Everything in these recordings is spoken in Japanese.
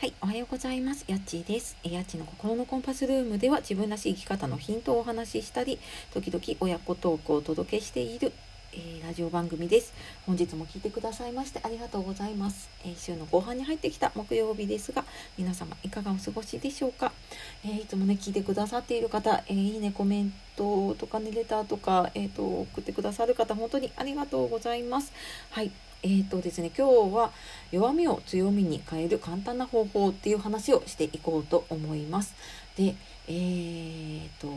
はい、おはようございます。やっちーです。やっちの心のコンパスルームでは自分らしい生き方のヒントをお話ししたり、時々親子トークをお届けしている、えー、ラジオ番組です。本日も聞いてくださいましてありがとうございます。えー、週の後半に入ってきた木曜日ですが、皆様いかがお過ごしでしょうか？えー、いつもね、聞いてくださっている方、えいいね、コメントとかね、レターとか、えっ、と、送ってくださる方、本当にありがとうございます。はい。えーとですね、今日は弱みを強みに変える簡単な方法っていう話をしていこうと思います。で、えーと、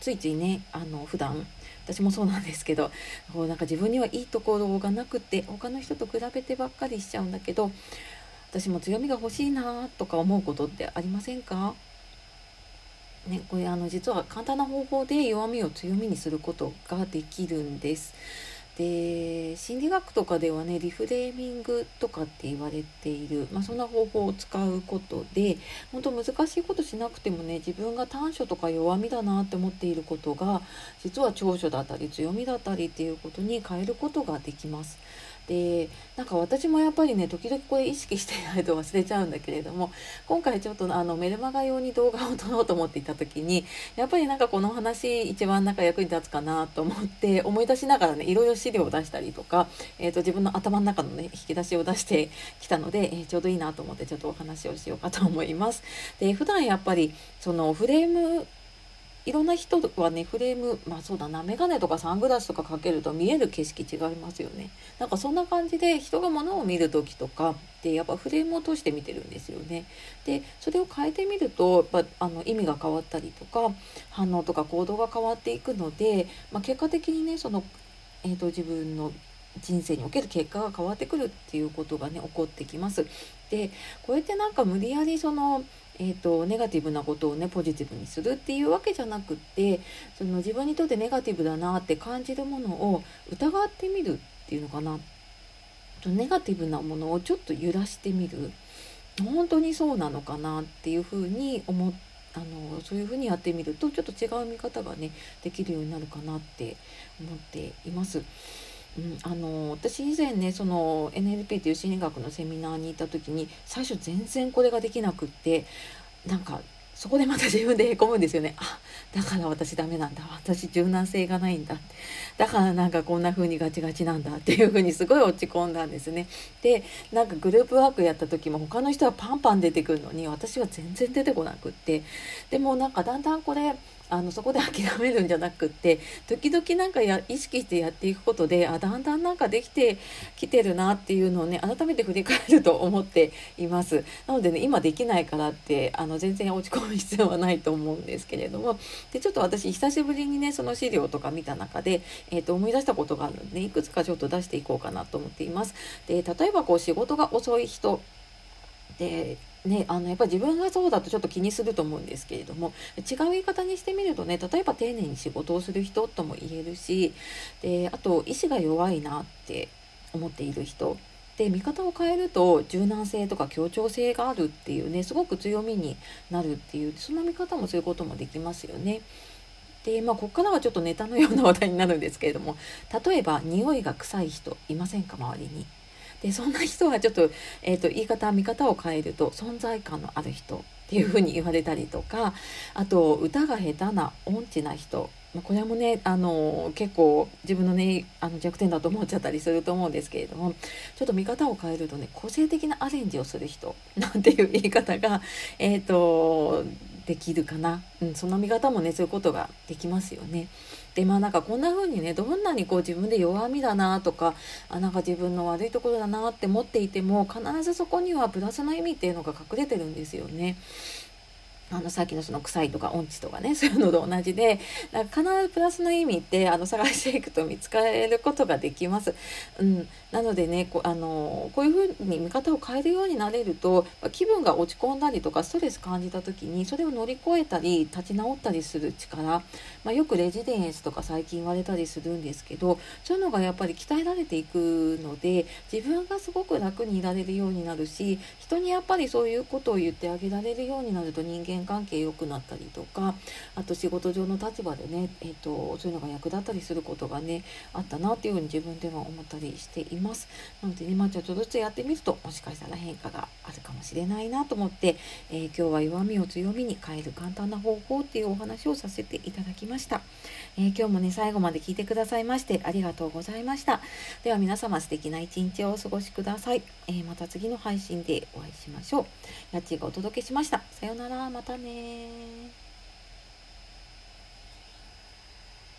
ついついね、あの、普段、私もそうなんですけど、こうなんか自分にはいいところがなくて、他の人と比べてばっかりしちゃうんだけど、私も強みが欲しいなとか思うことってありませんか？ね、これあの実は簡単な方法で弱みを強みにすることができるんです。で心理学とかではねリフレーミングとかって言われている、まあ、そんな方法を使うことで本当難しいことしなくてもね自分が短所とか弱みだなって思っていることが実は長所だったり強みだったりっていうことに変えることができます。でなんか私もやっぱりね時々これ意識してないと忘れちゃうんだけれども今回ちょっとあのメルマガ用に動画を撮ろうと思っていた時にやっぱりなんかこの話一番なんか役に立つかなと思って思い出しながらねいろいろ資料を出したりとか、えー、と自分の頭の中のね引き出しを出してきたので、えー、ちょうどいいなと思ってちょっとお話をしようかと思います。で普段やっぱりそのフレームいろんな人はねフレームまあそうだな眼鏡とかサングラスとかかけると見える景色違いますよねなんかそんな感じで人が物を見る時とかってやっぱフレームを通して見てるんですよねでそれを変えてみるとやっぱあの意味が変わったりとか反応とか行動が変わっていくので、まあ、結果的にねその、えーと、自分の人生における結果が変わってくるっていうことがね起こってきます。でこうやってなんか無理やりそのえーと、ネガティブなことをねポジティブにするっていうわけじゃなくってその自分にとってネガティブだなって感じるものを疑ってみるっていうのかなネガティブなものをちょっと揺らしてみる本当にそうなのかなっていうふうに思あのそういうふうにやってみるとちょっと違う見方がねできるようになるかなって思っています。うん、あの私以前ねその NLP という心理学のセミナーに行った時に最初全然これができなくってなんかそこでまた自分でへこむんですよね。あだから私ダメなんだ私柔軟性がないんだだからなんかこんな風にガチガチなんだっていう風にすごい落ち込んだんですね。でなんかグループワークやった時も他の人はパンパン出てくるのに私は全然出てこなくってでもなんかだんだんこれあのそこで諦めるんじゃなくって時々なんかや意識してやっていくことであだんだんなんかできてきてるなっていうのをね改めて振り返ると思っています。なのでね今できないからってあの全然落ち込む必要はないと思うんですけれども。でちょっと私久しぶりにねその資料とか見た中で、えー、と思い出したことがあるので、いくつかちょっと出していこうかなと思っています。で例えばこう仕事が遅い人でね、あのやっぱり自分がそうだとちょっと気にすると思うんですけれども違う言い方にしてみるとね例えば丁寧に仕事をする人とも言えるしであと意志が弱いなって思っている人で見方を変えると柔軟性とか協調性があるっていうねすごく強みになるっていうその見方もすることもできますよね。でまあここからはちょっとネタのような話題になるんですけれども例えば匂いが臭い人いませんか周りに。でそんな人はちょっと,、えーと、言い方見方を変えると存在感のある人っていうふうに言われたりとかあと歌が下手な音痴な人これもねあの結構自分のねあの弱点だと思っちゃったりすると思うんですけれどもちょっと見方を変えるとね個性的なアレンジをする人 なんていう言い方が、えーとできるかな、うん、そんな見方もねそういうことができますよね。でまあなんかこんな風にねどんなにこう自分で弱みだなとかあなんか自分の悪いところだなって思っていても必ずそこにはプラスの意味っていうのが隠れてるんですよね。あのさっきのその臭いとか音痴とかね そういうのと同じで必ずプラスの意味ってあの探していくと見つかることができます。うん、なのでねこあのこういうふうに見方を変えるようになれると気分が落ち込んだりとかストレス感じた時にそれを乗り越えたり立ち直ったりする力、まあ、よくレジデンスとか最近言われたりするんですけどそういうのがやっぱり鍛えられていくので自分がすごく楽にいられるようになるし人にやっぱりそういうことを言ってあげられるようになると人間間関係良くなったりとかあと仕事上の立場でね、えーと、そういうのが役立ったりすることがねあったなっていうふうに自分では思ったりしています。なのでね、まあ、ちょっとずつやってみるともしかしたら変化があるかもしれないなと思って、えー、今日は弱みを強みに変える簡単な方法っていうお話をさせていただきました。えー、今日もね最後まで聞いてくださいましてありがとうございました。では皆様素敵な一日をお過ごしください。えー、また次の配信でお会いしましょう。やっちがお届けしました。さようなら、またたね